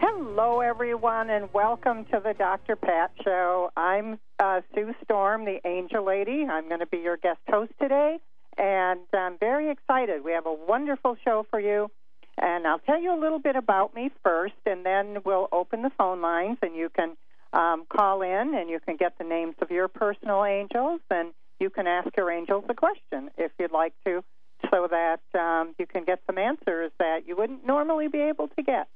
Hello, everyone, and welcome to the Dr. Pat Show. I'm uh, Sue Storm, the Angel Lady. I'm going to be your guest host today, and I'm very excited. We have a wonderful show for you, and I'll tell you a little bit about me first, and then we'll open the phone lines, and you can um, call in, and you can get the names of your personal angels, and you can ask your angels a question if you'd like to, so that um, you can get some answers that you wouldn't normally be able to get.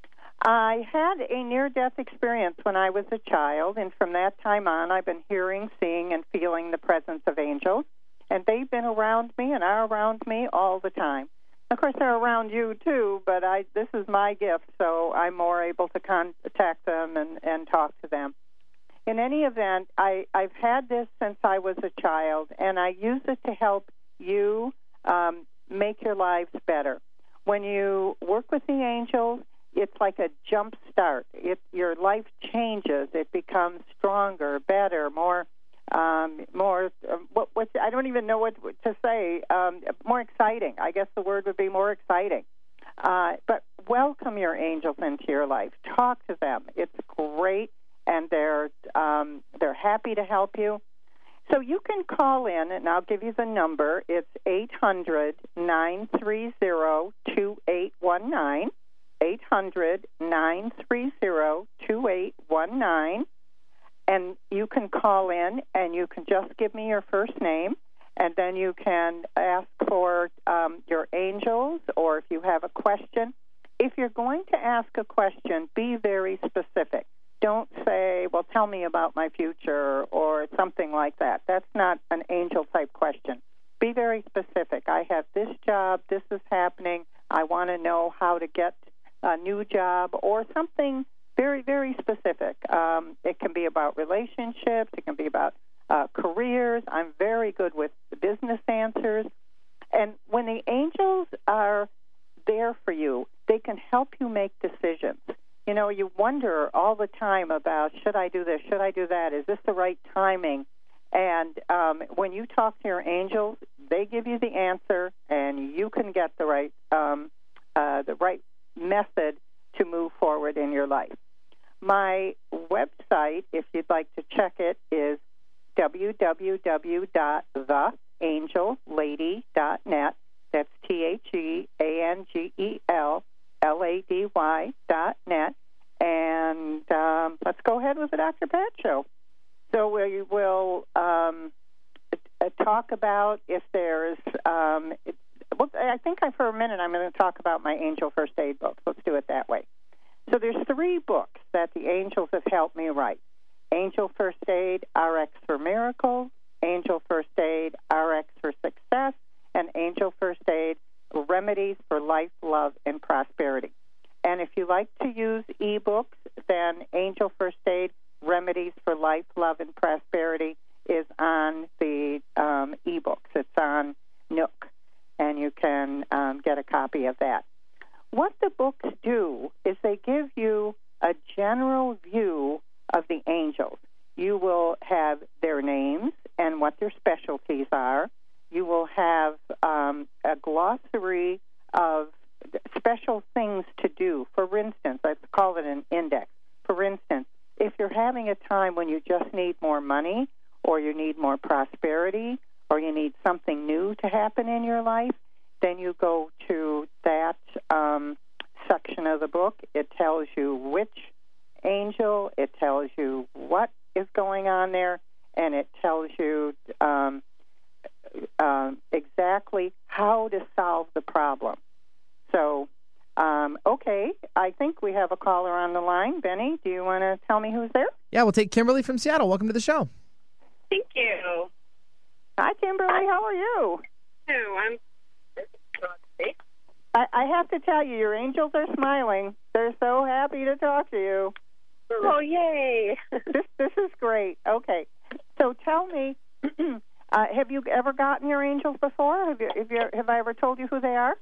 I had a near death experience when I was a child, and from that time on, I've been hearing, seeing, and feeling the presence of angels. And they've been around me and are around me all the time. Of course, they're around you too, but I this is my gift, so I'm more able to contact them and, and talk to them. In any event, I, I've had this since I was a child, and I use it to help you um, make your lives better. When you work with the angels, it's like a jump start. It, your life changes. It becomes stronger, better, more, um, more. Uh, what, what I don't even know what to say. Um, more exciting. I guess the word would be more exciting. Uh, but welcome your angels into your life. Talk to them. It's great, and they're um, they're happy to help you. So you can call in, and I'll give you the number. It's eight hundred nine three zero two eight one nine. 800 930 2819. And you can call in and you can just give me your first name, and then you can ask for um, your angels or if you have a question. If you're going to ask a question, be very specific. Don't say, well, tell me about my future or something like that. That's not an angel type question. Be very specific. I have this job, this is happening. I want to know how to get a new job, or something very, very specific. Um, it can be about relationships, it can be about uh, careers. I'm very good with business answers. And when the angels are there for you, they can help you make decisions. You know, you wonder all the time about should I do this, should I do that, is this the right timing? And um, when you talk to your angels, they give you the answer, and you can get the right um, uh, the right method to move forward in your life. My website, if you'd like to check it, is www.theangellady.net. That's T H E A N G E L L A D Y dot net. And um, let's go ahead with the Dr. Pat Show. So we will um, talk about if there's um, well, I think for a minute I'm going to talk about my angel first aid book. Let's do it that way. So there's three books that the angels have helped me write. Angel First Aid, RX for Miracles, Angel First Aid, RX for Success, and Angel First Aid, Remedies for Life, Love, and Prosperity. And if you like to use ebooks, then Angel First Aid, Remedies for Life, Love, and Prosperity is on the um, ebooks. It's on Nook and you can um, get a copy of that. What the books do is they give you a general view of the angels. You will have their names and what their specialties are. You will have um, a glossary of special things to do. For instance, I call it an index. For instance, if you're having a time when you just need more money or you need more prosperity or you need something new to happen in your life, then you go to that um, section of the book. It tells you which angel, it tells you what is going on there, and it tells you um, uh, exactly how to solve the problem. So, um, okay, I think we have a caller on the line. Benny, do you want to tell me who's there? Yeah, we'll take Kimberly from Seattle. Welcome to the show. Thank you. Hi, Kimberly. How are you? I'm. I, I have to tell you, your angels are smiling. They're so happy to talk to you. Oh, yay! this this is great. Okay, so tell me, uh, have you ever gotten your angels before? Have you, have you have I ever told you who they are?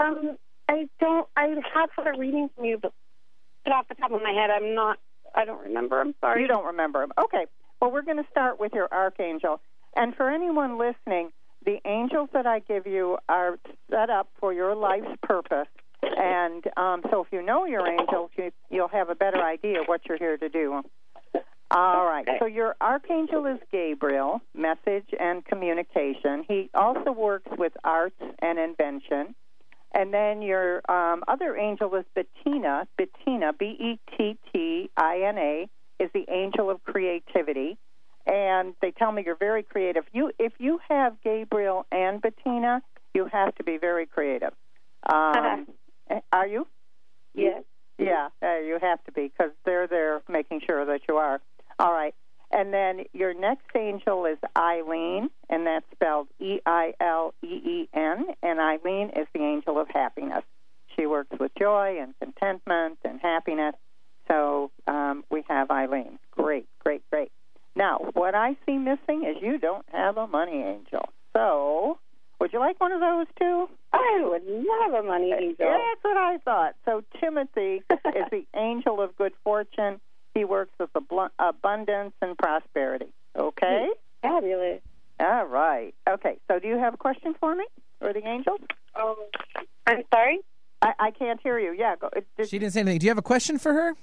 Um, I don't. I have had a reading from you, but off the top of my head, I'm not. I don't remember. I'm sorry. You don't remember them. Okay. Well, we're going to start with your archangel. And for anyone listening, the angels that I give you are set up for your life's purpose. And um, so if you know your angels, you, you'll have a better idea what you're here to do. All right. So your archangel is Gabriel, message and communication. He also works with arts and invention. And then your um, other angel is Bettina. Bettina, B E T T I N A, is the angel of creativity. And they tell me you're very creative. You, if you have Gabriel and Bettina, you have to be very creative. Um, are you? Yes. Yeah, uh, you have to be because they're there making sure that you are. All right. And then your next angel is Eileen, and that's spelled E I L E E N. And Eileen is the angel of happiness. She works with joy and contentment and happiness. So um, we have Eileen. Great, great, great. Now, what I see missing is you don't have a money angel. So, would you like one of those too? I would love a money angel. Yeah, that's what I thought. So, Timothy is the angel of good fortune. He works with abl- abundance and prosperity. Okay? Fabulous. All right. Okay, so do you have a question for me or the angels? Oh, I'm sorry? I, I can't hear you. Yeah, go. It, it, She didn't say anything. Do you have a question for her?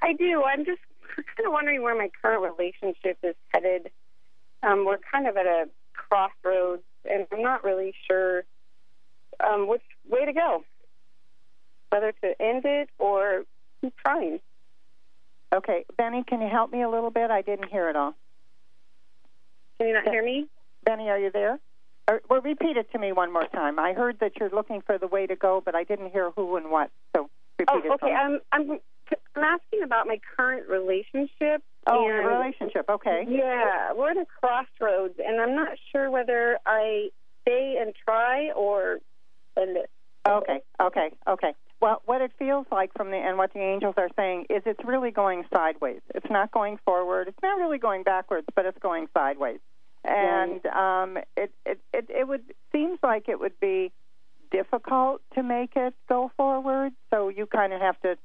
I do. I'm just kind of wondering where my current relationship is headed. Um, we're kind of at a crossroads, and I'm not really sure um, which way to go. Whether to end it or keep trying. Okay, Benny, can you help me a little bit? I didn't hear it all. Can you not hear me? Benny, are you there? Or, well, repeat it to me one more time. I heard that you're looking for the way to go, but I didn't hear who and what. So repeat Oh, it. okay. me. I'm I'm I'm asking about my current relationship. oh, and your relationship. Okay. Yeah, we're at a crossroads, and I'm not sure whether I stay and try or end it. Okay. Okay. Okay. Well, what it feels like from the and what the angels are saying is it's really going sideways. It's not going forward. It's not really going backwards, but it's going sideways. And um, it, it it it would seems like it would be difficult to make it go forward. So you kind of have to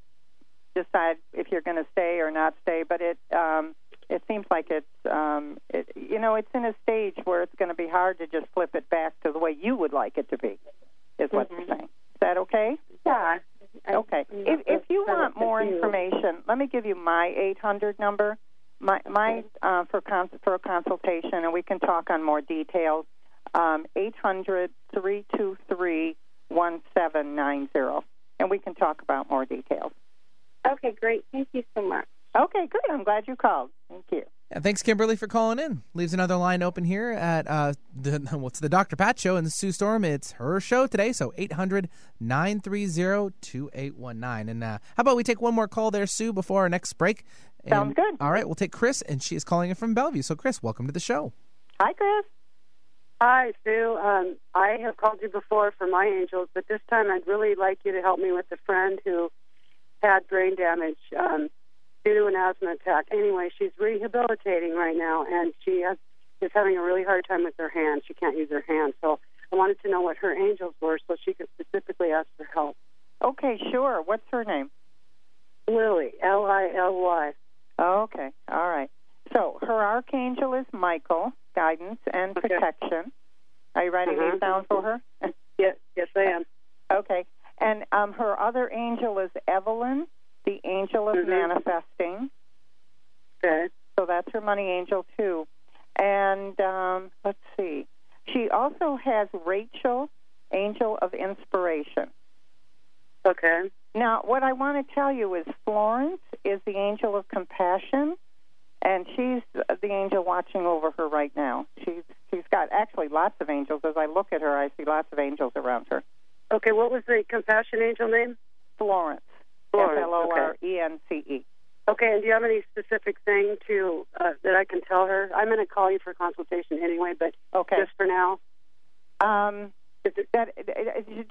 decide if you're going to stay or not stay. But it um, it seems like it's um, it, you know it's in a stage where it's going to be hard to just flip it back to the way you would like it to be. Is what Mhm. you're saying. Is that okay? Yeah. Okay. If, if you want more information, let me give you my 800 number, my my uh, for cons- for a consultation, and we can talk on more details. Um, 800 323 1790, and we can talk about more details. Okay, great. Thank you so much. Okay, good. I'm glad you called. Thank you. Yeah, thanks, Kimberly, for calling in. Leaves another line open here at uh, the what's the Dr. Pat Show and Sue Storm. It's her show today, so 800 930 2819. And uh, how about we take one more call there, Sue, before our next break? And- Sounds good. All right, we'll take Chris, and she is calling in from Bellevue. So, Chris, welcome to the show. Hi, Chris. Hi, Sue. Um, I have called you before for my angels, but this time I'd really like you to help me with a friend who had brain damage um, due to an asthma attack. Anyway, she's rehabilitating right now, and she has, is having a really hard time with her hand. She can't use her hand, so I wanted to know what her angels were so she could specifically ask for help. Okay, sure. What's her name? Lily, L I L Y. Okay, all right. So her archangel is Michael, guidance and Okay. protection. Are you writing Uh-huh. these down for her? Yes, yes, I am. Okay. And um, her other angel is Evelyn, the angel of Mhm. manifesting. Okay. So that's her money angel too. And um, let's see. She also has Rachel angel of inspiration. Okay. Now, what I want to tell you is Florence is the angel of compassion, and she's the angel watching over her right now. She's she's got actually lots of angels. As I look at her, I see lots of angels around her. Okay, what was the compassion angel name? Florence. F L O R E N C E. Okay, and do you have any specific thing to uh, that I can tell her? I'm going to call you for consultation anyway, but Okay. just for now. Um, that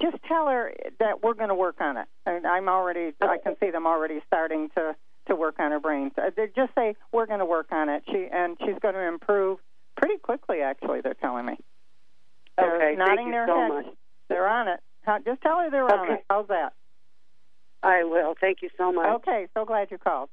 just tell her that we're going to work on it. And I'm already, I can see them already starting to to work on her brain. Uh, they just say we're going to work on it. She and she's going to improve pretty quickly. Actually, they're telling me. They're Okay, thank nodding you their so heads. much. They're on it. Just tell her they're on it. How's that? I will. Thank you so much. Okay. So glad you called.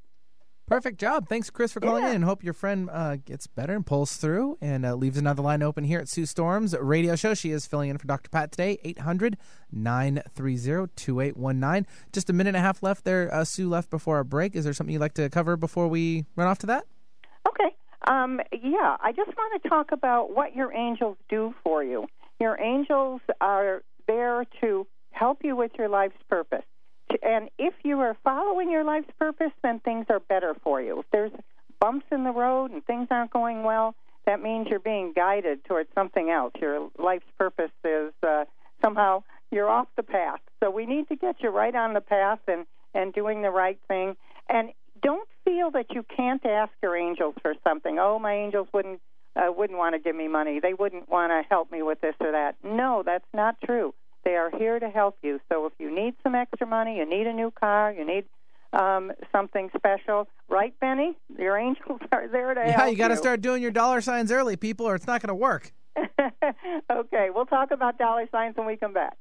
Perfect job. Thanks, Chris, for calling Yeah. in. And hope your friend uh, gets better and pulls through and uh, leaves another line open here at Sue Storm's radio show. She is filling in for Dr. Pat today. 800 930 2819. Just a minute and a half left there, uh, Sue, left before our break. Is there something you'd like to cover before we run off to that? Okay. Um, yeah, I just want to talk about what your angels do for you. Your angels are there to help you with your life's purpose. And if you are following your life's purpose, then things are better for you. If there's bumps in the road and things aren't going well, that means you're being guided towards something else. Your life's purpose is uh, somehow you're off the path. So we need to get you right on the path and and doing the right thing. And don't feel that you can't ask your angels for something. Oh, my angels wouldn't uh, wouldn't want to give me money. They wouldn't want to help me with this or that. No, that's not true. They are here to help you. So if you need some extra money, you need a new car, you need um, something special, right, Benny? Your angels are there to help yeah, you got to start doing your dollar signs early, people, or it's not going to work. okay, we'll talk about dollar signs when we come back.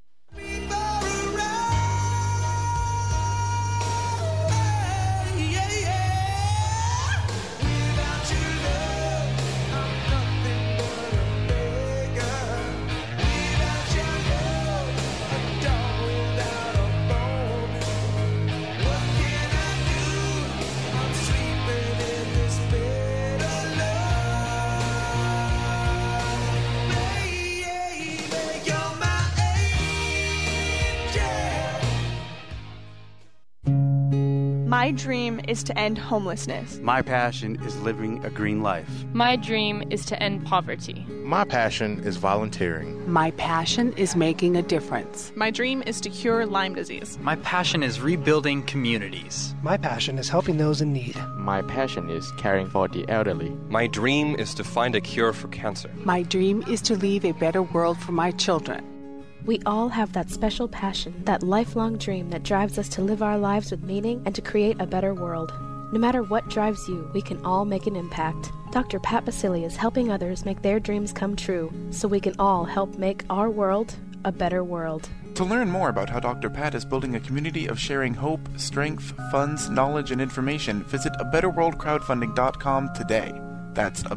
My dream is to end homelessness. My passion is living a green life. My dream is to end poverty. My passion is volunteering. My passion is making a difference. My dream is to cure Lyme disease. My passion is rebuilding communities. My passion is helping those in need. My passion is caring for the elderly. My dream is to find a cure for cancer. My dream is to leave a better world for my children. We all have that special passion, that lifelong dream that drives us to live our lives with meaning and to create a better world. No matter what drives you, we can all make an impact. Dr. Pat Baccili is helping others make their dreams come true so we can all help make our world a better world. To learn more about how Dr. Pat is building a community of sharing hope, strength, funds, knowledge, and information, visit a betterworldcrowdfunding.com today. That's a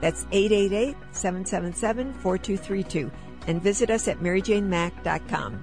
that's 888 777 4232. and visit us at maryjanemack.com.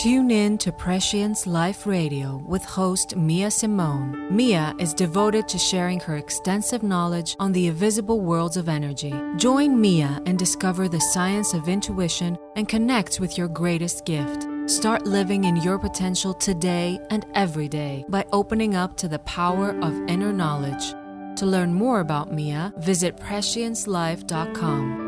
Tune in to Prescience Life Radio with host Mia Simone. Mia is devoted to sharing her extensive knowledge on the invisible worlds of energy. Join Mia and discover the science of intuition and connect with your greatest gift. Start living in your potential today and every day by opening up to the power of inner knowledge. To learn more about Mia, visit presciencelife.com.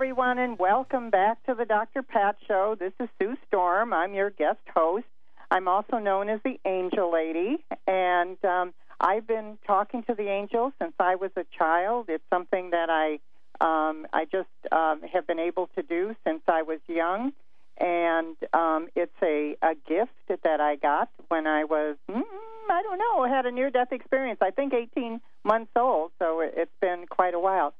everyone, and welcome back to the Dr. Pat Show. This is Sue Storm. I'm your guest host. I'm also known as the Angel Lady, and um, I've been talking to the angels since I was a child. It's something that I um, I just um, have been able to do since I was young, and um, it's a, a gift that I got when I was mm, I don't know had a near death experience. I think 18 months old, so it's been quite a while.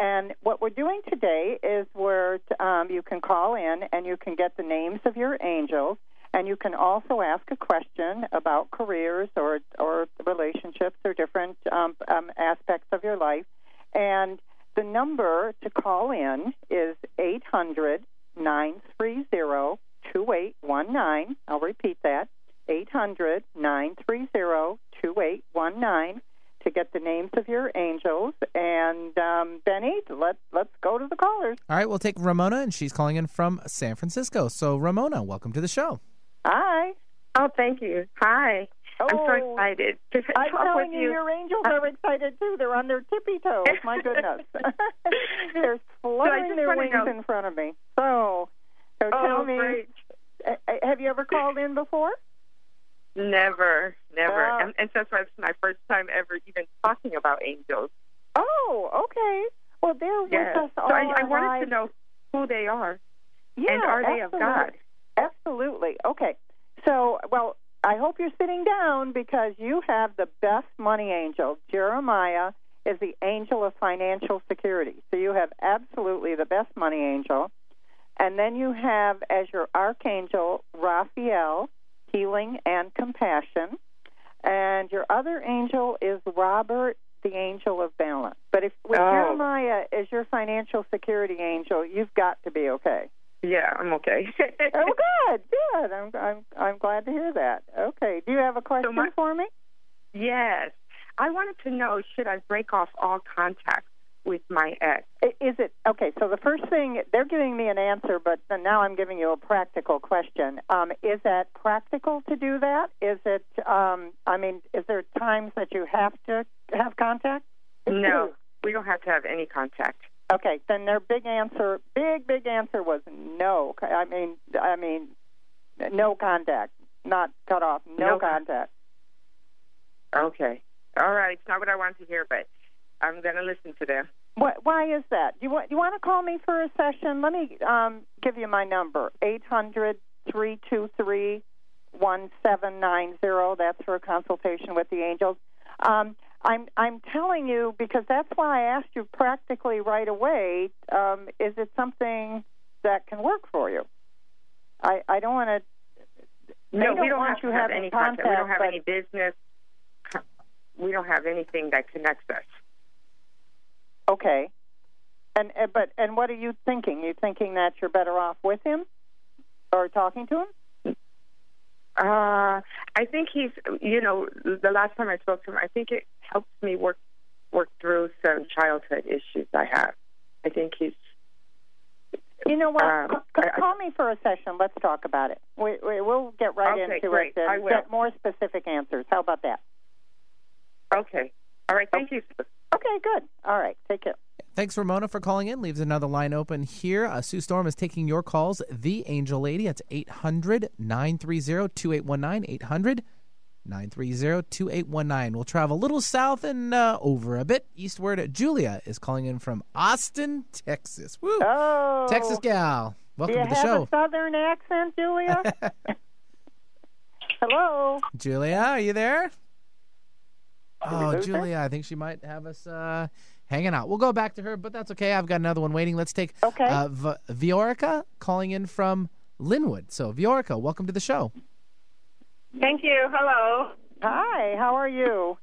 And what we're doing today is where um, you can call in and you can get the names of your angels, and you can also ask a question about careers or or relationships or different um, um, aspects of your life. And the number to call in is eight hundred nine three zero two eight one nine. I'll repeat that: eight hundred nine three zero two eight one nine to get the names of your angels. And um, Benny, let let's go to the callers. All right, we'll take Ramona, and she's calling in from San Francisco. So, Ramona, welcome to the show. Hi. Oh, thank you. Hi. Oh, I'm so excited to I'm talk telling with you, you. your angels are excited too. They're on their tippy toes. My goodness, they're fluttering just their wings know- in front of me. So, so Oh, tell me, great. uh, uh, have you ever called in before? Never, never. Oh. And, and that's why it's my first time ever even talking about angels. Oh, okay. Well, they're Yes. with us So all I, I our wanted lives. to know who they are. Yeah, and are they of. God? Absolutely. Okay. So, well, I hope you're sitting down because you have the best money angel. Jeremiah is the angel of financial security. So you have absolutely the best money angel. And then you have as your archangel Raphael, healing and compassion. And your other angel is Robert, the angel of balance. But if with Oh. Jeremiah as your financial security angel, you've got to be okay. Yeah, I'm okay. oh, good, good. I'm I'm I'm glad to hear that. Okay. Do you have a question my- for me? Yes. I wanted to know should I break off all contact with my ex? Is it okay? So the first thing they're giving me an answer, but now I'm giving you a practical question. Um, is that practical to do that? Is it? Um, I mean, is there times that you have to have contact? No, we don't have to have any contact. Okay, then their big answer, big big answer was no. I mean, I mean, no contact, not cut off, no, No contact. Okay. All right. It's not what I wanted to hear, but I'm going to listen to them. What, why is that? Do you want you want to call me for a session? Let me um, give you my number eight hundred three two three one seven nine zero. That's for a consultation with the angels. Um, I'm I'm telling you because that's why I asked you practically right away. Um, is it something that can work for you? I I don't want to. No, they we don't want have you to have any contact. We don't have any business. We don't have anything that connects us. Okay. And uh, but and what are you thinking? You thinking that you're better off with him or talking to him? Uh, I think he's, you know, the last time I spoke to him, I think it helps me work work through some childhood issues I have. I think he's. You know what? Um, C- I- I- call me for a session. Let's talk about it. We, we, we'll get right Okay, into great. it and will. get more specific answers. How about that? Okay. All right. Thank you. Okay, good. All right. Take care. Thanks, Ramona, for calling in. Leaves another line open here. Uh, Sue Storm is taking your calls. The Angel Lady. It's 800 930 2819. 800 930 2819. We'll travel a little south and uh, over a bit eastward. Julia is calling in from Austin, Texas. Woo! Oh, Texas gal. Welcome do you to the have show. a southern accent, Julia? Hello. Julia, are you there? We Oh, lose her? Julia, I think she might have us uh, hanging out. We'll go back to her, but that's okay. I've got another one waiting. Let's take Okay. uh, v- Viorica calling in from Lynnwood. So, Viorica, welcome to the show. Thank you. Hello. Hi. How are you?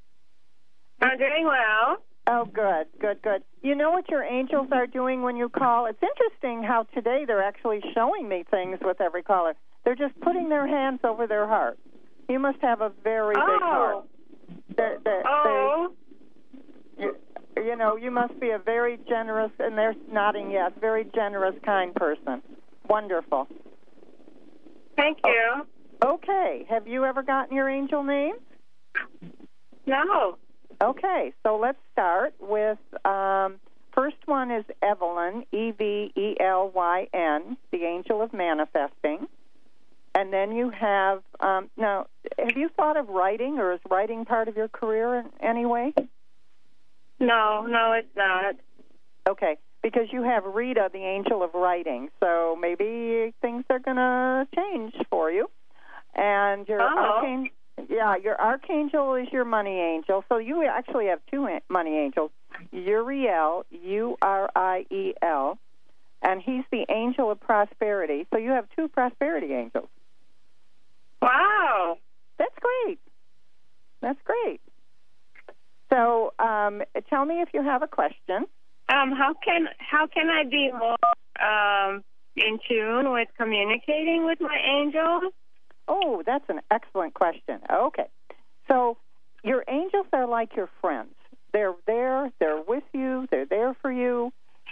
I'm doing well. Oh, good, good, good. You know what your angels are doing when you call? It's interesting how today they're actually showing me things with every caller. They're just putting their hands over their heart. You must have a very big heart. Oh. They're, they're, Oh. they you, you know, you must be a very generous, and they're nodding yes, very generous, kind person. Wonderful. Thank you. Okay. Have you ever gotten your angel name? No. Okay, so let's start with um, first one is Evelyn, E V E L Y N, the angel of manifesting. And then you have um, now. Have you thought of writing, or is writing part of your career in any way? No, no, it's not. Okay, because you have Rita, the angel of writing, so maybe things are going to change for you. And your Oh. archangel, yeah, your archangel is your money angel. So you actually have two money angels: Uriel, U R I E L, and he's the angel of prosperity. So you have two prosperity angels. Wow. That's great. That's great. So um, tell me if you have a question. Um, how can how can I be more um in tune with communicating with my angels? Oh, that's an excellent question. Okay. So your angels are like your friends. They're there, they're with you, they're there for you.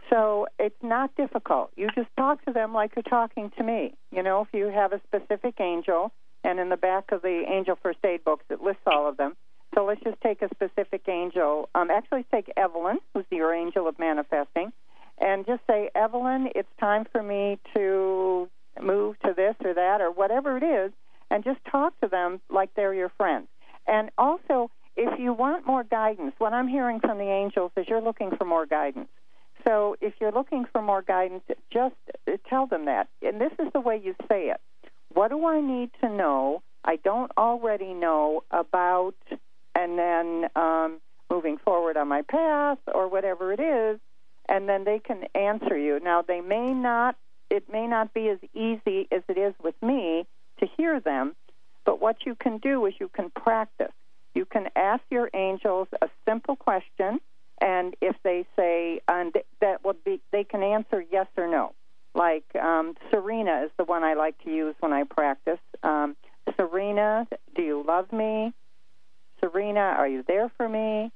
So it's not difficult. You just talk to them like you're talking to me. You know, if you have a specific angel, and in the back of the angel first aid books, it lists all of them. So let's just take a specific angel. Um, actually, take Evelyn, who's your angel of manifesting, and just say, Evelyn, it's time for me to move to this or that or whatever it is, and just talk to them like they're your friends. And also, if you want more guidance, what I'm hearing from the angels is you're looking for more guidance. So if you're looking for more guidance, just tell them that. And this is the way you say it. What do I need to know I don't already know about, and then um, moving forward on my path or whatever it is, and then they can answer you. Now, they may not, it may not be as easy as it is with me to hear them, but what you can do is you can practice. You can ask your angels a simple question, and if they say, and that would be, they can answer yes or no. Like um, Serena is the one I like to use when I practice. Um, Serena, do you love me? Serena, are you there for me?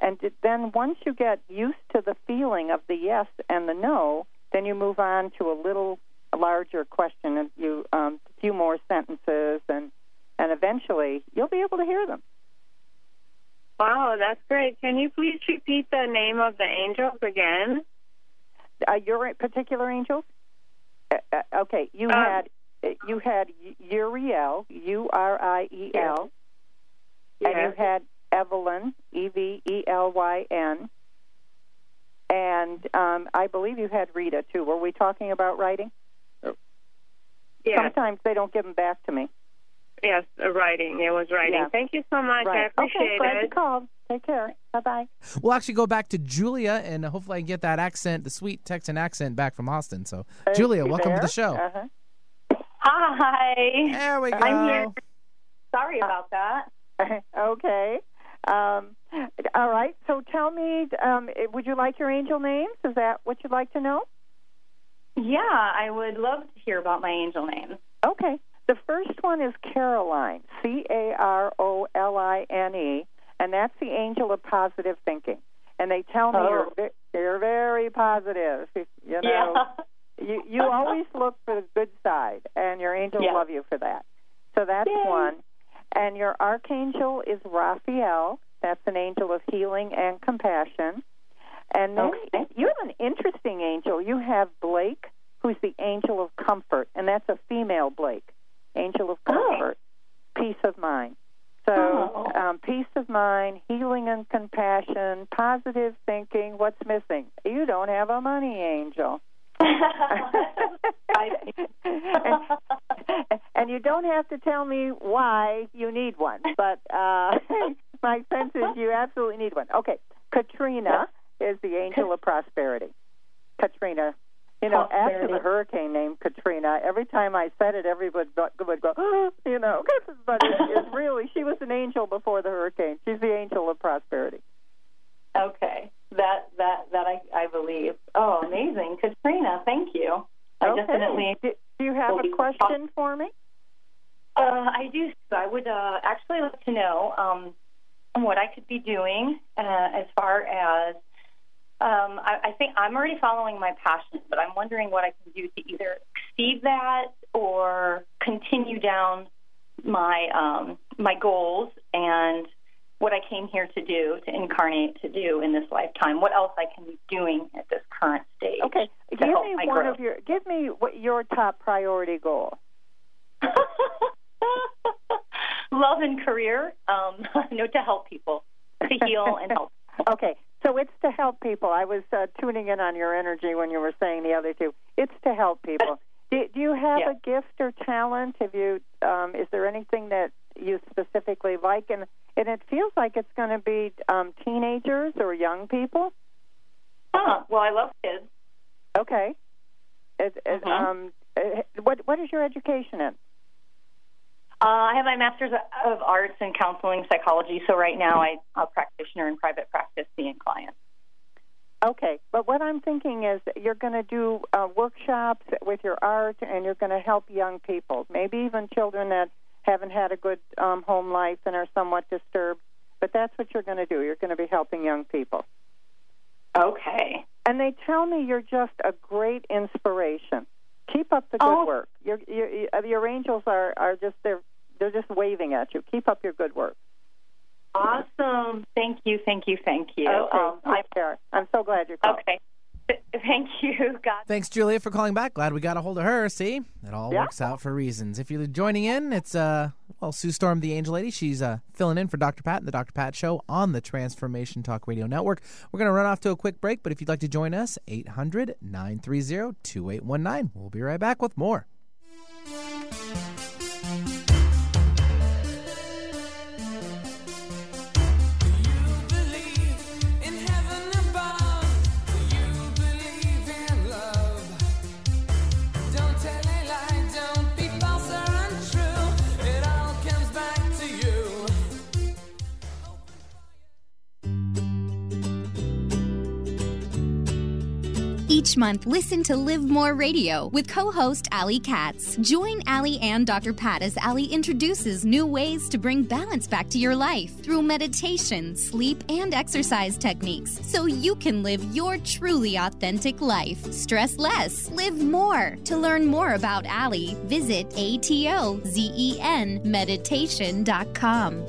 And then once you get used to the feeling of the yes and the no, then you move on to a little larger question, and you um, a few more sentences, and and eventually you'll be able to hear them. Wow, that's great. Can you please repeat the name of the angels again? Uh, your particular angels? Uh, uh, okay, you Um, had you had Uriel, U R I E L, and you had Evelyn, E V E L Y N, and um, I believe you had Rita too. Were we talking about writing? Yes. Sometimes they don't give them back to me. Yes, uh, writing. It was writing. Yeah. Thank you so much. I appreciate okay, glad you it. called. Take care. Bye bye. We'll actually go back to Julia, and hopefully I can get that accent, the sweet Texan accent, back from Austin. So, Julia, you welcome to the show. Uh-huh. Hi. There we go. I'm here. Sorry about that. okay. Um, all right. So tell me, um, would you like your angel names? Is that what you'd like to know? Yeah, I would love to hear about my angel names. Okay. The first one is Caroline, C A R O L I N E, and that's the angel of positive thinking. and they tell me Oh. you're you're very positive. You know, you you always look for the good side, and your angels Yeah. love you for that. So that's Yay. one. And your archangel is Raphael. That's an angel of healing and compassion. And then Okay. you have an interesting angel. You have Blake, who's the angel of comfort, and that's a female Blake, angel of oh. comfort, peace of mind. So, Oh. um, peace of mind, healing and compassion, positive thinking. What's missing? You don't have a money angel. and, and you don't have to tell me why you need one, but uh, my sense is you absolutely need one. Okay, Katrina is the angel of prosperity. Katrina. You know, after the hurricane named Katrina, every time I said it, everybody would go, you know, but it, it's really, she was an angel before the hurricane. She's the angel of prosperity. Okay, that that that I I believe. Oh, amazing, Katrina. Thank you. I okay. definitely. Do, do you have a question for me? Uh, I do. So I would uh, actually like to know um, what I could be doing uh, as far as. Um, I, I think I'm already following my passion, but I'm wondering what I can do to either exceed that or continue down my um, my goals and what I came here to do, to incarnate to do in this lifetime. What else I can be doing at this current stage? Okay, give me one growth. of your give me what your top priority goal. Love and career. Um, no, to help people, to heal and help. Okay, so it's to help people. I was uh, tuning in on your energy when you were saying the other two. It's to help people. Do, do you have Yeah. a gift or talent? Have you? Um, is there anything that you specifically like? And and it feels like it's going to be um, teenagers or young people. Huh. Well, I love kids. Okay. It, it, Mhm. um, uh, what what is your education in? Uh, I have my master's of arts in counseling psychology. So right now, I'm a practitioner in private practice, seeing clients. Okay, but what I'm thinking is that you're going to do uh, workshops with your art, and you're going to help young people, maybe even children that haven't had a good um, home life and are somewhat disturbed. But that's what you're going to do. You're going to be helping young people. Okay. And they tell me you're just a great inspiration. Keep up the good Oh. work. Your your your angels are are just they're they're just waving at you. Keep up your good work. Awesome. Thank you. Thank you. Thank you. Okay, Um, I, take care. I'm so glad you called. okay. Th- Thank you. God. Thanks, Julia, for calling back. Glad we got a hold of her. See, it all Yeah. works out for reasons. If you're joining in, it's uh, well, Sue Storm, the Angel Lady. She's uh, filling in for Dr. Pat and the Dr. Pat Show on the Transformation Talk Radio Network. We're going to run off to a quick break, but if you'd like to join us, 800 930 2819. We'll be right back with more. Each month, listen to Live More Radio with co host Ali Katz. Join Ali and Dr. Pat as Ali introduces new ways to bring balance back to your life through meditation, sleep, and exercise techniques so you can live your truly authentic life. Stress less, live more. To learn more about Ali, visit A T O Z E N meditation.com.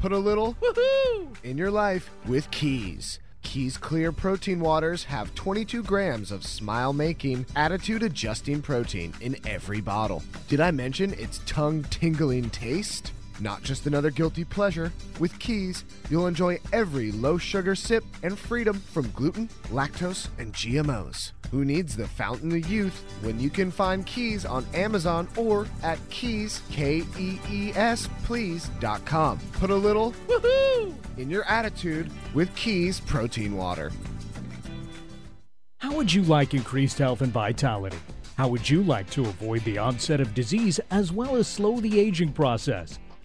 Put a little woohoo in your life with Keys. Keys Clear Protein Waters have 22 grams of smile making, attitude adjusting protein in every bottle. Did I mention its tongue tingling taste? Not just another guilty pleasure. With Keys, you'll enjoy every low sugar sip and freedom from gluten, lactose, and GMOs. Who needs the fountain of youth when you can find Keys on Amazon or at keys, K E E S, please.com. Put a little woohoo in your attitude with Keys Protein Water. How would you like increased health and vitality? How would you like to avoid the onset of disease as well as slow the aging process?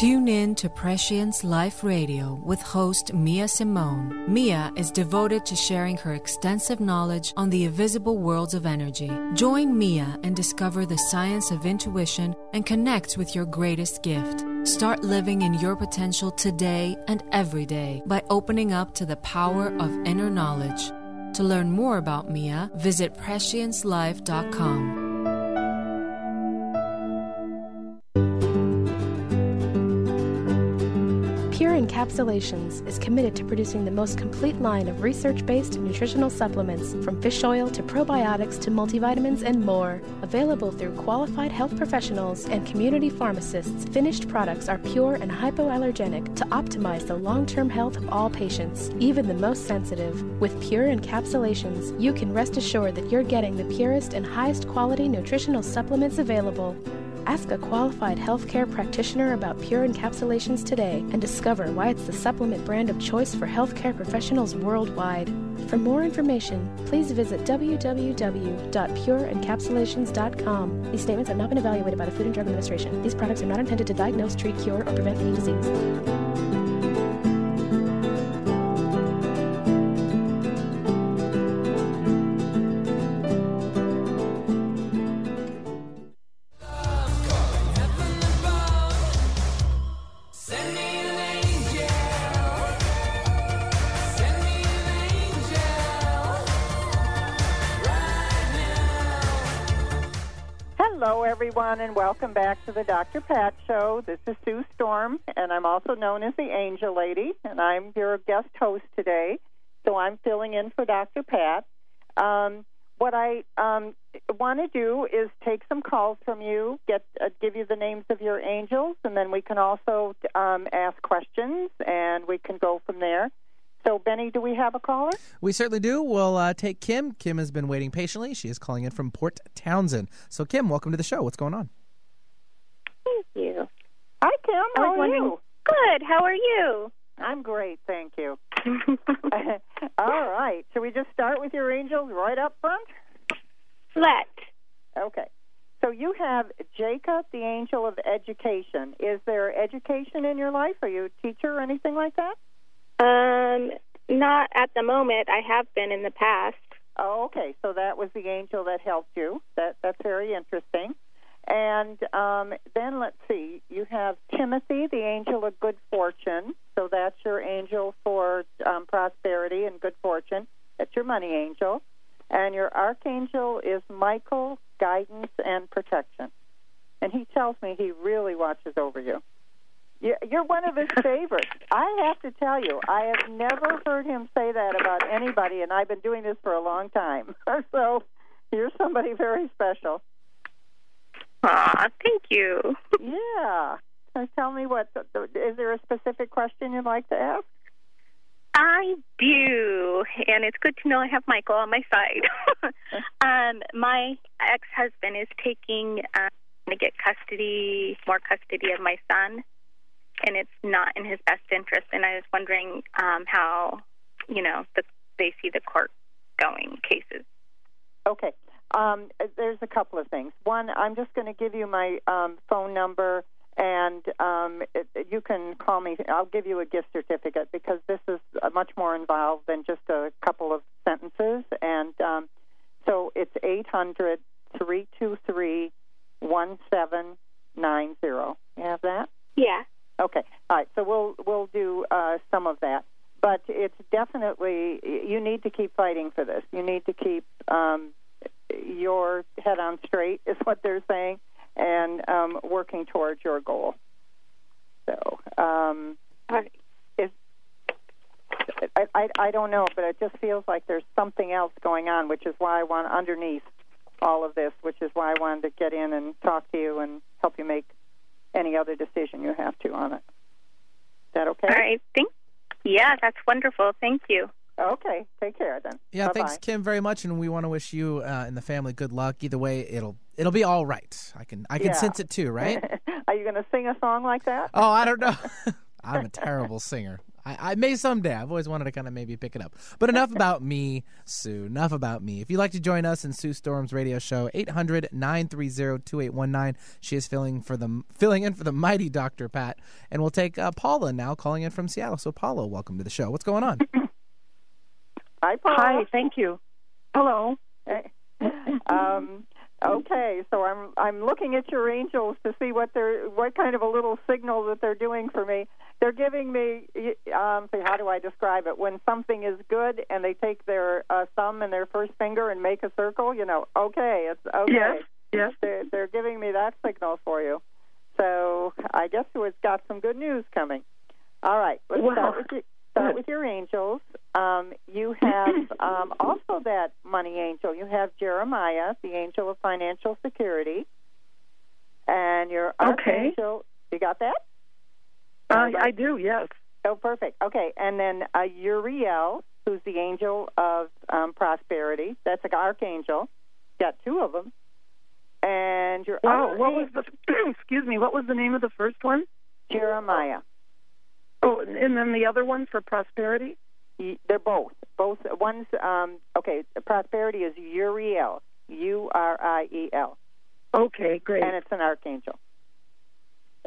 Tune in to Prescience Life Radio with host Mia Simone. Mia is devoted to sharing her extensive knowledge on the invisible worlds of energy. Join Mia and discover the science of intuition and connect with your greatest gift. Start living in your potential today and every day by opening up to the power of inner knowledge. To learn more about Mia, visit presciencelife.com. Encapsulations is committed to producing the most complete line of research based nutritional supplements, from fish oil to probiotics to multivitamins and more. Available through qualified health professionals and community pharmacists, finished products are pure and hypoallergenic to optimize the long term health of all patients, even the most sensitive. With Pure Encapsulations, you can rest assured that you're getting the purest and highest quality nutritional supplements available. Ask a qualified healthcare practitioner about Pure Encapsulations today and discover why it's the supplement brand of choice for healthcare professionals worldwide. For more information, please visit www.pureencapsulations.com. These statements have not been evaluated by the Food and Drug Administration. These products are not intended to diagnose, treat, cure, or prevent any disease. Everyone, and welcome back to the Dr. Pat Show. This is Sue Storm, and I'm also known as the Angel Lady, and I'm your guest host today. So I'm filling in for Dr. Pat. Um, what I um, want to do is take some calls from you, get uh, give you the names of your angels, and then we can also um, ask questions, and we can go from there. So, Benny, do we have a caller? We certainly do. We'll uh, take Kim. Kim has been waiting patiently. She is calling in from Port Townsend. So, Kim, welcome to the show. What's going on? Thank you. Hi, Kim. I How was are wondering- you? Good. How are you? I'm great, thank you. All right. Should we just start with your angels right up front? Let. Okay. So you have Jacob, the angel of education. Is there education in your life? Are you a teacher or anything like that? Um, not at the moment. I have been in the past. Oh, okay. So that was the angel that helped you. That that's very interesting. And um, then let's see. You have Timothy, the angel of good fortune. So that's your angel for um, prosperity and good fortune. That's your money angel. And your archangel is Michael, guidance and protection. And he tells me he really watches over you. You- You're one of his favorites. I have to tell you, I have never heard him say that about anybody, and I've been doing this for a long time. so you're somebody very special. Aw, thank you. Yeah. So tell me what. Is there a specific question you'd like to ask? I do, and it's good to know I have Michael on my side. um, my ex-husband is taking um, to get custody, more custody of my son, and it's not in his best interest. And I was wondering um, how, you know, the, they see the court going cases. Okay. Um, there's a couple of things. One, I'm just going to give you my um, phone number, and um, it, you can call me. I'll give you a gift certificate because this is uh, much more involved than just a couple of sentences. And um, so it's eight hundred three two three one seven nine zero. You have that? Yeah. Okay. All right. So we'll we'll do uh, some of that, but it's definitely you need to keep fighting for this. You need to keep um, your head on straight, is what they're saying, and um, working towards your goal. So, um, is, I, I I don't know, but it just feels like there's something else going on, which is why I want underneath all of this, which is why I wanted to get in and talk to you and help you make any other decision you have to on it. Is that okay? All right. Thank. Yeah, that's wonderful. Thank you. Okay. Take care then. Yeah, Bye-bye. thanks, Kim, very much, and we want to wish you uh, and the family good luck. Either way, it'll it'll be all right. I can I can Yeah. sense it too, right? Are you going to sing a song like that? oh, I don't know. I'm a terrible singer. I, I may someday. I've always wanted to kind of maybe pick it up. But enough about me, Sue. Enough about me. If you'd like to join us in Sue Storm's radio show, 800-930-2819. She is filling for the filling in for the mighty Dr. Pat, and we'll take uh, Paula now calling in from Seattle. So Paula, welcome to the show. What's going on? Hi, Paula. Hi, thank you. Hello. um, okay, so I'm I'm looking at your angels to see what they're what kind of a little signal that they're doing for me. They're giving me um, see how do I describe it? When something is good and they take their uh, thumb and their first finger and make a circle, you know, okay, it's okay. Yes, yes. They're, they're giving me that signal for you. So I guess it's got some good news coming. All right, let's Well, start with your, start with your angels. Um, you have um, also that money angel. You have Jeremiah, the angel of financial security, and your Okay. archangel. You got that? Uh, I do, yes. Oh, perfect. Okay, and then uh, Uriel, who's the angel of um, prosperity. That's an archangel. Got two of them. And your Wow, other what was the excuse me, what was the name of the first one? Jeremiah. Oh, and then the other one for prosperity? They're both. Both one's um okay, prosperity is Uriel. U R I E L. Okay, great. And it's an archangel.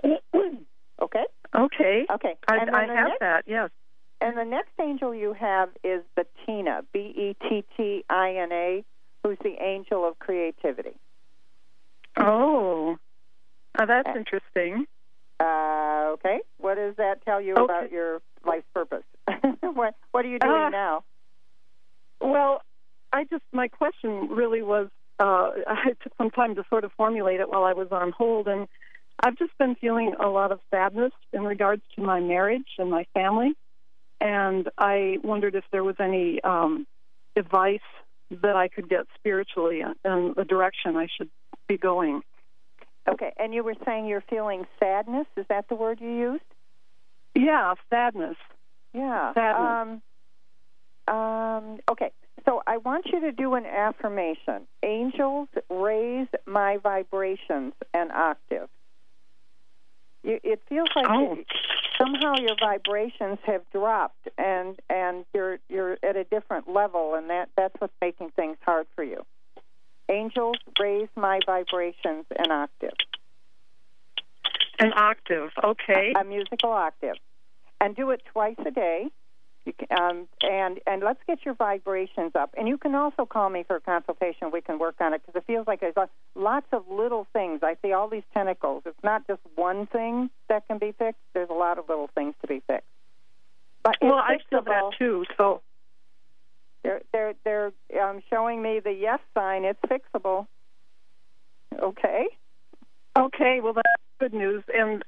Okay? Okay. Okay. I, I have next- that, yes. And the next angel you have is Bettina, B E T T I N A, who's the angel of creativity. Oh. Oh, that's interesting. Uh, okay. What does that tell you Okay. about your life purpose? what What are you doing Uh, now? Well, I just my question really was uh I took some time to sort of formulate it while I was on hold and I've just been feeling a lot of sadness in regards to my marriage and my family and I wondered if there was any um advice that I could get spiritually in the direction I should be going. Okay. And you were saying you're feeling sadness. Is that the word you used? Yeah, sadness. Yeah. Sadness. Um, um, okay. So I want you to do an affirmation. Angels raise my vibrations an octave. You, it feels like Oh. you- somehow your vibrations have dropped, and and you're you're at a different level, and that that's what's making things hard for you. Angels raise my vibrations an octave. An octave, okay. A musical octave, and do it twice a day. You can, um, and and let's get your vibrations up. And you can also call me for a consultation. We can work on it because it feels like there's lo- lots of little things. I see all these tentacles. It's not just one thing that can be fixed. There's a lot of little things to be fixed. But Well, I feel that too. So They're they're they're um, showing me the yes sign. It's fixable. Okay. Okay, well that's good news, and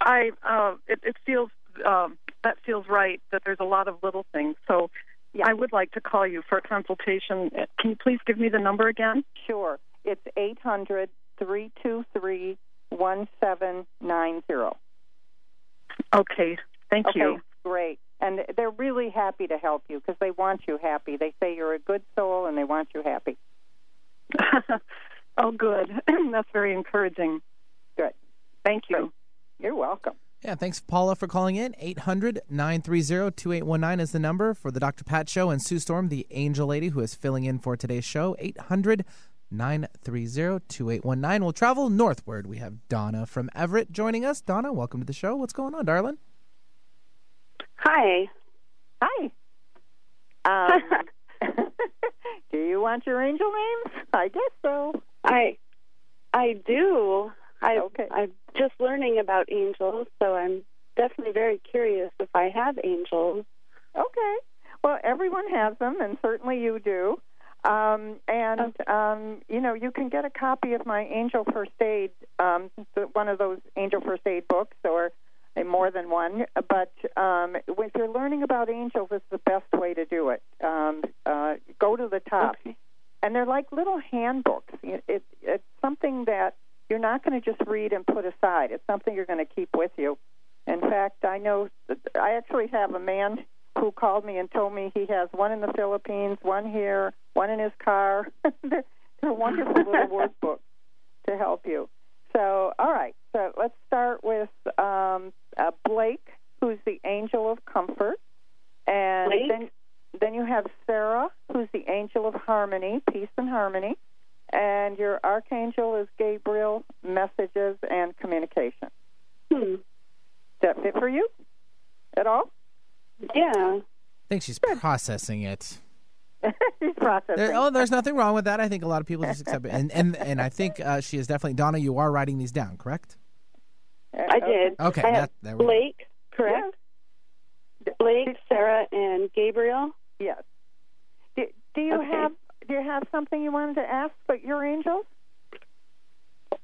I uh, it, it feels um, that feels right that there's a lot of little things. So I would like to call you for a consultation. Can you please give me the number again? Sure. It's eight hundred three two three one seven nine zero. Okay, thank okay, you. Great. And they're really happy to help you because they want you happy. They say you're a good soul and they want you happy. oh, good. that's very encouraging. Good. Thank you. You're welcome. Yeah, thanks, Paula, for calling in. 800 930 2819 is the number for the Dr. Pat Show. And Sue Storm, the angel lady who is filling in for today's show, 800 930 2819. We'll travel northward. We have Donna from Everett joining us. Donna, welcome to the show. What's going on, darling? Hi. Hi. Um, do you want your angel names? I guess so. I I do. I Okay. I'm just learning about angels, so I'm definitely very curious if I have angels. Okay. Well, everyone has them, and certainly you do. Um, and um, you know, you can get a copy of my Angel First Aid, um, one of those Angel First Aid books, or more than one. But um, if you're learning about angels, it's the best way to do it. Um, uh, go to the top, and they're like little handbooks. It, it, it's something that you're not going to just read and put aside. It's something you're going to keep with you. In fact, I know I actually have a man who called me and told me he has one in the Philippines, one here, one in his car. they're, they're wonderful little workbooks to help you. So, all right. So let's start with um, uh, Blake, who's the angel of comfort, and Blake? then then you have Sarah, who's the angel of harmony, peace and harmony, and your archangel is Gabriel, messages and communication. Hmm. Does that fit for you at all? Yeah. I think she's processing it. She's processing. There, oh, there's nothing wrong with that. I think a lot of people just accept it, and and and I think uh, she is definitely Donna. You are writing these down, correct? I did. Okay, I have that- there we go. Blake, correct? Blake, Sarah, and Gabriel. Yes. Do, do you Okay. have do you have something you wanted to ask but your angels?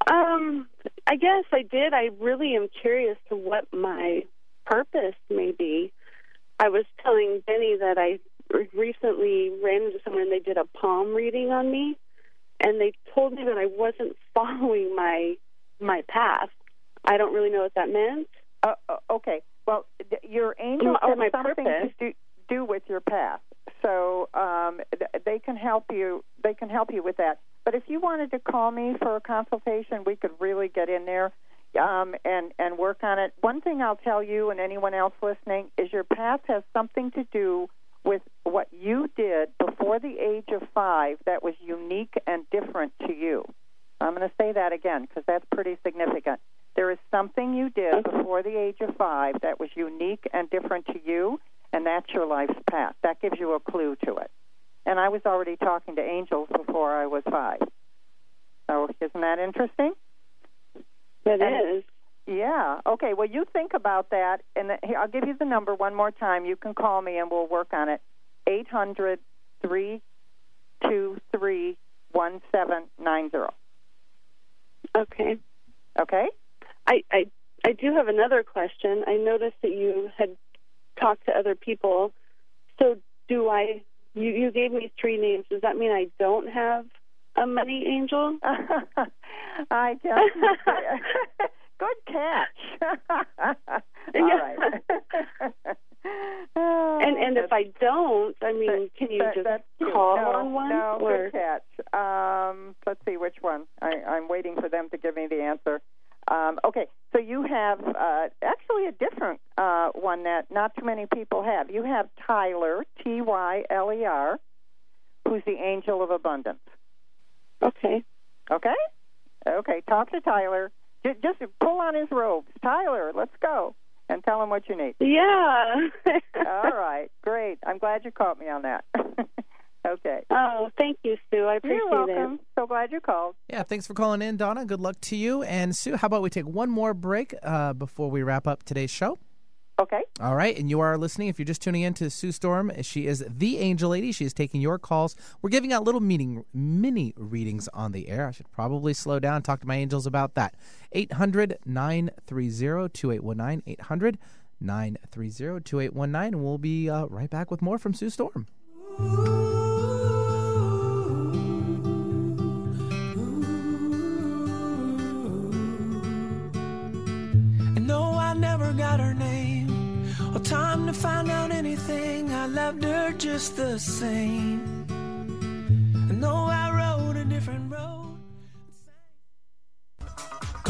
Um, I guess I did. I really am curious to what my purpose may be. I was telling Benny that I recently ran into someone and they did a palm reading on me, and they told me that I wasn't following my my path. I don't really know what that meant. Uh, uh, okay. Well, your angels Or have my something purpose. to do, do with your path, so um, th- they can help you. They can help you with that. But if you wanted to call me for a consultation, we could really get in there um, and and work on it. One thing I'll tell you and anyone else listening is your past has something to do with what you did before the age of five that was unique and different to you. I'm going to say that again because that's pretty significant. There is something you did before the age of five that was unique and different to you, and that's your life's path. That gives you a clue to it. And I was already talking to angels before I was five. So isn't that interesting? It And- is. Yeah. Okay. Well, you think about that, and I'll give you the number one more time. You can call me, and we'll work on it. Eight hundred three two three one seven nine zero. Okay. Okay. I, I I do have another question. I noticed that you had talked to other people. So do I? You you gave me three names. Does that mean I don't have a money angel? I just good catch. All right. and and if I don't, I mean, can you That- just call no, on one? No, or good catch. Um, let's see which one. I, I'm waiting for them to give me the answer. Um, okay, so you have uh, actually a different uh, one that not too many people have. You have Tyler, T Y L E R, who's the angel of abundance. Okay. Okay? Okay, talk to Tyler. Ju- Just pull on his robes. Tyler, let's go. And tell him what you need. Yeah. All right, great. I'm glad you caught me on that. okay. Oh, thank you, Sue. I appreciate You're welcome. it. So glad you called. Yeah, thanks for calling in, Donna. Good luck to you. And Sue, how about we take one more break uh, before we wrap up today's show? Okay. All right, and you are listening. If you're just tuning in to Sue Storm, she is the Angel Lady. She is taking your calls. We're giving out little meeting, mini readings on the air. I should probably slow down, talk to my angels about that. 800 930 2819. 800 930 2819. And we'll be uh, right back with more from Sue Storm. And never got her name or time to find out anything. I loved her just the same.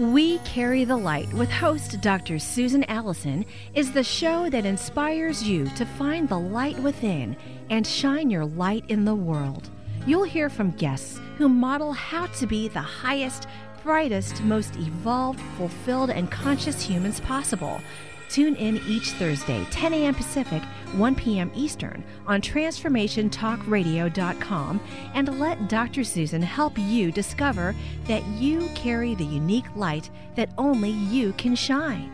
We Carry the Light with host Dr. Susan Allison is the show that inspires you to find the light within and shine your light in the world. You'll hear from guests who model how to be the highest, brightest, most evolved, fulfilled, and conscious humans possible. Tune in each Thursday, 10 a.m. Pacific, 1 p.m. Eastern, on TransformationTalkRadio.com and let Dr. Susan help you discover that you carry the unique light that only you can shine.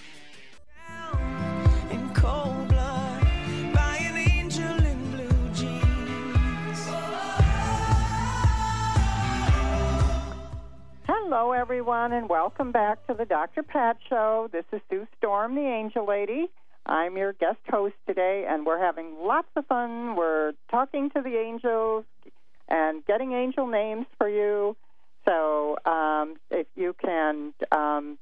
Hello, everyone, and welcome back to the Dr. Pat Show. This is Sue Storm, the Angel Lady. I'm your guest host today, and we're having lots of fun. We're talking to the angels and getting angel names for you. So, um, if you can, um,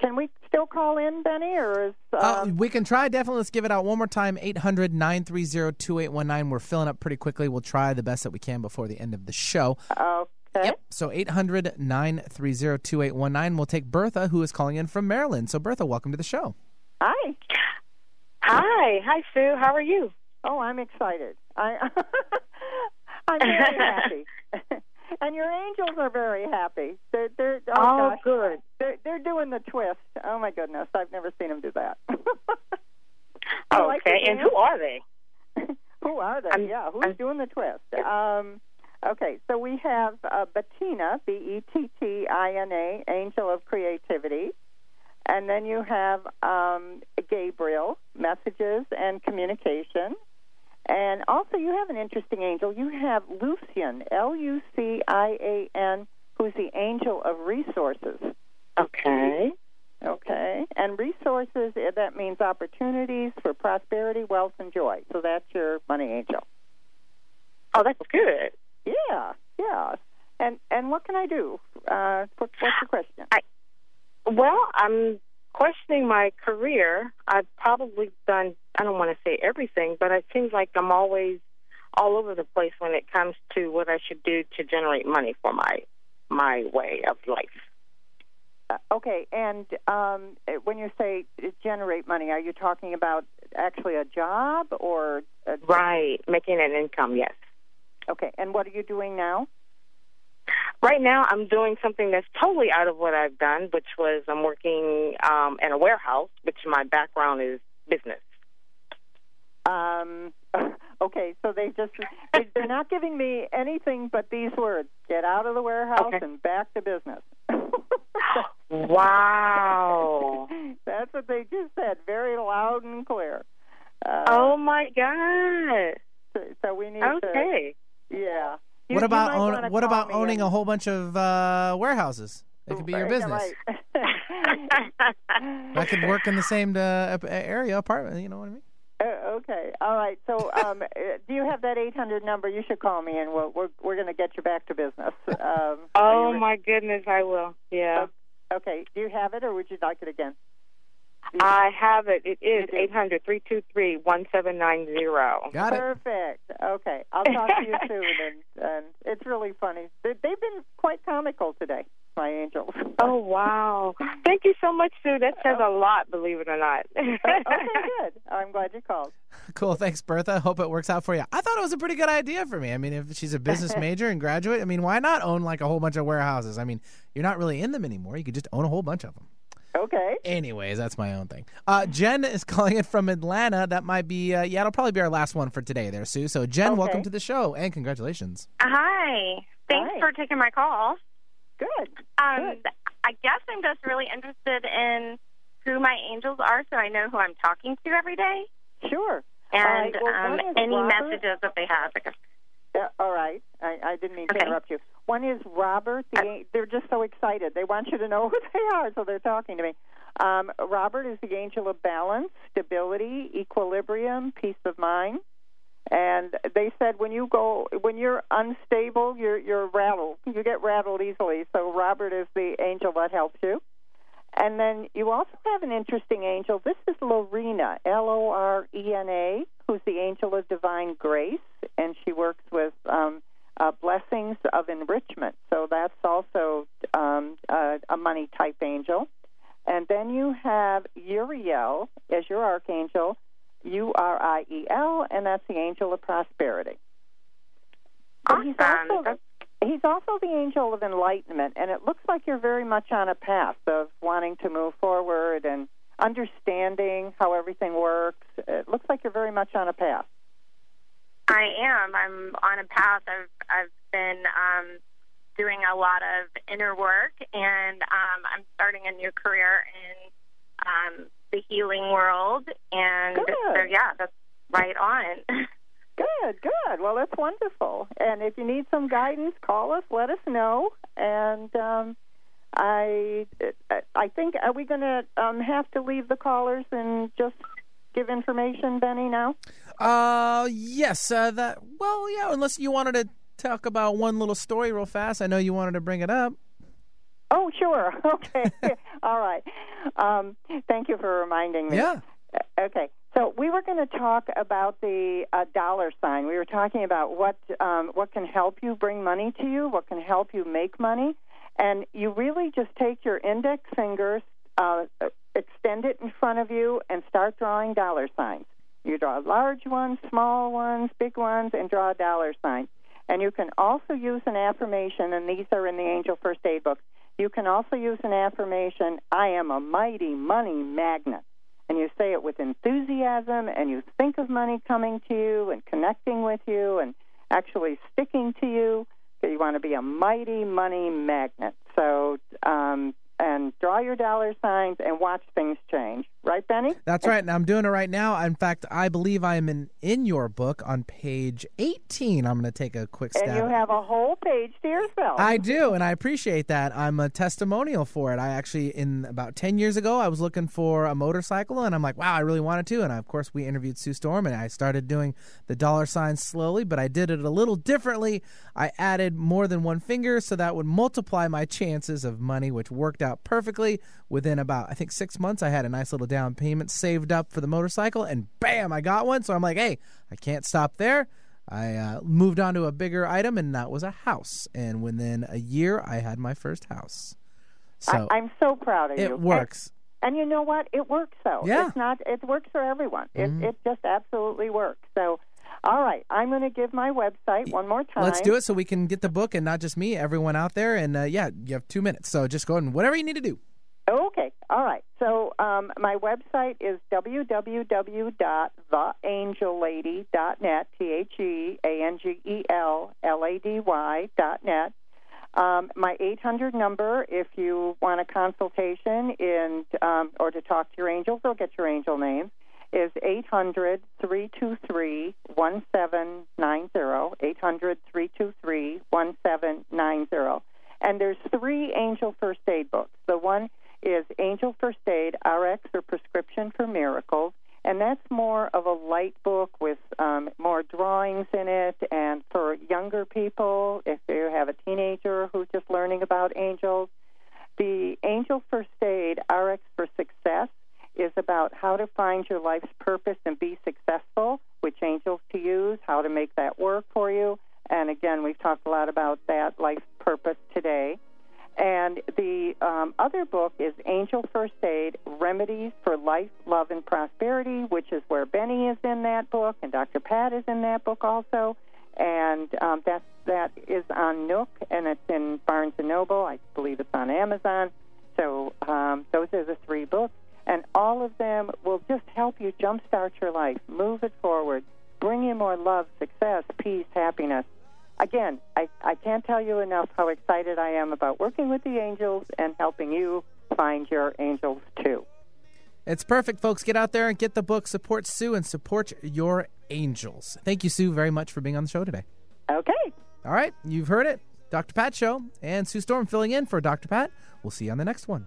can we still call in, Benny, or is Uh, um, we can try. Definitely. Let's give it out one more time. 800 930 2819. We're filling up pretty quickly. We'll try the best that we can before the end of the show. okay? Yep. So 800 930 2819. We'll take Bertha, who is calling in from Maryland. So, Bertha, welcome to the show. Hi. Hi, hi Sue. How are you? Oh, I'm excited. I I'm very happy. and your angels are very happy. They're they're oh, Oh, gosh. good. They're they're doing the twist. Oh my goodness, I've never seen them do that. I like okay, and who are they? Who are they? I'm- yeah, who's I'm- doing the twist? Um, okay, so we have uh, Bettina, B E T T I N A, angel of creativity. And then you have um, Gabriel, messages and communication. And also, you have an interesting angel. You have Lucian, L U C I A N, who's the angel of resources. Okay. Okay. And resources, eh, that means opportunities for prosperity, wealth, and joy. So that's your money angel. Oh, that's good. Yeah, yeah. And and what can I do? Uh, what, what's your question? I, well, I'm questioning my career. I've probably done, I don't want to say everything, but it seems like I'm always all over the place when it comes to what I should do to generate money for my my way of life. Uh, okay, and um, when you say generate money, are you talking about actually a job or? A, Right, making an income, yes. Okay, and what are you doing now? Right now, I'm doing something that's totally out of what I've done, which was I'm working um, in a warehouse, which my background is business. Um, okay, so they just they- they're not giving me anything but these words: get out of the warehouse Okay. and back to business. Wow. That's what they just said, very loud and clear. Uh, oh my God. So, so we need Okay. to. Yeah. You- what about own, what about owning and- a whole bunch of uh, warehouses? It could be your business. right. I could work in the same uh, area apartment. You know what I mean? Uh, Okay. All right. So, um, uh, do you have that 800 number? You should call me, and we'll, we're we're going to get you back to business. Um, Oh my goodness, I will. Yeah. Okay. Do you have it, or would you like it again? I have it. It is eight hundred three two three one seven nine zero. Perfect. Okay. I'll talk to you soon, and, and it's really funny. They, they've been quite comical today, my angels. Oh wow! Thank you so much, Sue. That says a lot, believe it or not. Oh, okay, good. I'm glad you called. Cool. Thanks, Bertha. Hope it works out for you. I thought it was a pretty good idea for me. I mean, if she's a business major and graduate, I mean, why not own like a whole bunch of warehouses? I mean, you're not really in them anymore. You could just own a whole bunch of them. Okay. Anyways, that's my own thing. Uh, Jen is calling it from Atlanta. That might be, uh, yeah, it'll probably be our last one for today there, Sue. So, Jen, Okay. welcome to the show and congratulations. Hi. Thanks Hi. for taking my call. Good. Um, I guess I'm just really interested in who my angels are, so I know who I'm talking to every day, Sure. and All right, well, um, any Robert. messages that they have. Yeah, all right. I, I didn't mean to interrupt you. One is Robert. The, they're just so excited. They want you to know who they are, so they're talking to me. Um, Robert is the angel of balance, stability, equilibrium, peace of mind. And they said when you go, when you're unstable, you're you're rattled. You get rattled easily. So Robert is the angel that helps you. And then you also have an interesting angel. This is Lorena, L O R E N A, who's the angel of divine grace, and she works with um, uh, blessings of enrichment. So that's also um, uh, a money type angel. And then you have Uriel as your archangel, U R I E L, and that's the angel of prosperity. But He's also, he's also the angel of enlightenment, and it looks like you're very much on a path of wanting to move forward and understanding how everything works. It looks like you're very much on a path. I am. I'm on a path. I've I've been um, doing a lot of inner work, and um, I'm starting a new career in um, the healing world. And so, yeah, that's right on. Good, good. Well, that's wonderful. And if you need some guidance, call us. Let us know. And um, I, I think are we going to um, have to leave the callers and just give information, Benny? Now. Uh, yes. Uh, that. Well, yeah. Unless you wanted to talk about one little story real fast. I know you wanted to bring it up. Oh, sure. Okay. All right. Um, thank you for reminding me. Yeah. Okay. So we were going to talk about the uh, dollar sign. We were talking about what um, what can help you bring money to you, what can help you make money, and you really just take your index fingers, uh, extend it in front of you, and start drawing dollar signs. You draw large ones, small ones, big ones, and draw a dollar sign. And you can also use an affirmation, and these are in the Angel First Aid book. You can also use an affirmation, I am a mighty money magnet. And you say it with enthusiasm, and you think of money coming to you and connecting with you and actually sticking to you. You want to be a mighty money magnet. So, um, and draw your dollar signs and watch things change. Right, Benny? That's right. And I'm doing it right now. In fact, I believe I am in, in your book on page 18. I'm going to take a quick stab. And you have a whole page to yourself. I do, and I appreciate that. I'm a testimonial for it. I actually, in about 10 years ago, I was looking for a motorcycle, and I'm like, wow, I really wanted to. And I, of course, we interviewed Sue Storm, and I started doing the dollar signs slowly, but I did it a little differently. I added more than one finger, so that would multiply my chances of money, which worked out perfectly. Within about, I think, six months, I had a nice little down payment saved up for the motorcycle, and bam, I got one. So I'm like, hey, I can't stop there. I uh, moved on to a bigger item, and that was a house. And within a year, I had my first house. So I, I'm so proud of you. it works. And, and you know what? It works though. Yeah. It's not. It works for everyone. Mhm. It it just absolutely works. So, all right, I'm going to give my website one more time. Let's do it so we can get the book, and not just me, everyone out there. And uh, yeah, you have two minutes, so just go ahead and whatever you need to do. Okay. All right. So um, my website is www.theangellady.net. T H E A N G E L L A D Y dot net. Um, my 800 number, if you want a consultation in um, or to talk to your angels or get your angel name, is 800 323 1790. 800 323 1790. And there's three angel first aid books. The one is Angel First Aid RX or Prescription for Miracles, and that's more of a light book with um, more drawings in it. And for younger people, if you have a teenager who's just learning about angels, the Angel First Aid RX for Success is about how to find your life's purpose and be successful, which angels to use, how to make that work for you. And again, we've talked a lot about that life purpose today. And the um, other book is Angel First Aid Remedies for Life, Love, and Prosperity, which is where Benny is in that book, and Dr. Pat is in that book also. And um, that, that is on Nook, and it's in Barnes & Noble. I believe it's on Amazon. So um, those are the three books. And all of them will just help you jumpstart your life, move it forward, bring you more love, success, peace, happiness again, I, I can't tell you enough how excited I am about working with the angels and helping you find your angels too. It's perfect, folks. Get out there and get the book. Support Sue and support your angels. Thank you, Sue, very much for being on the show today. Okay. All right, you've heard it. Dr. Pat Show and Sue Storm filling in for Dr. Pat. We'll see you on the next one.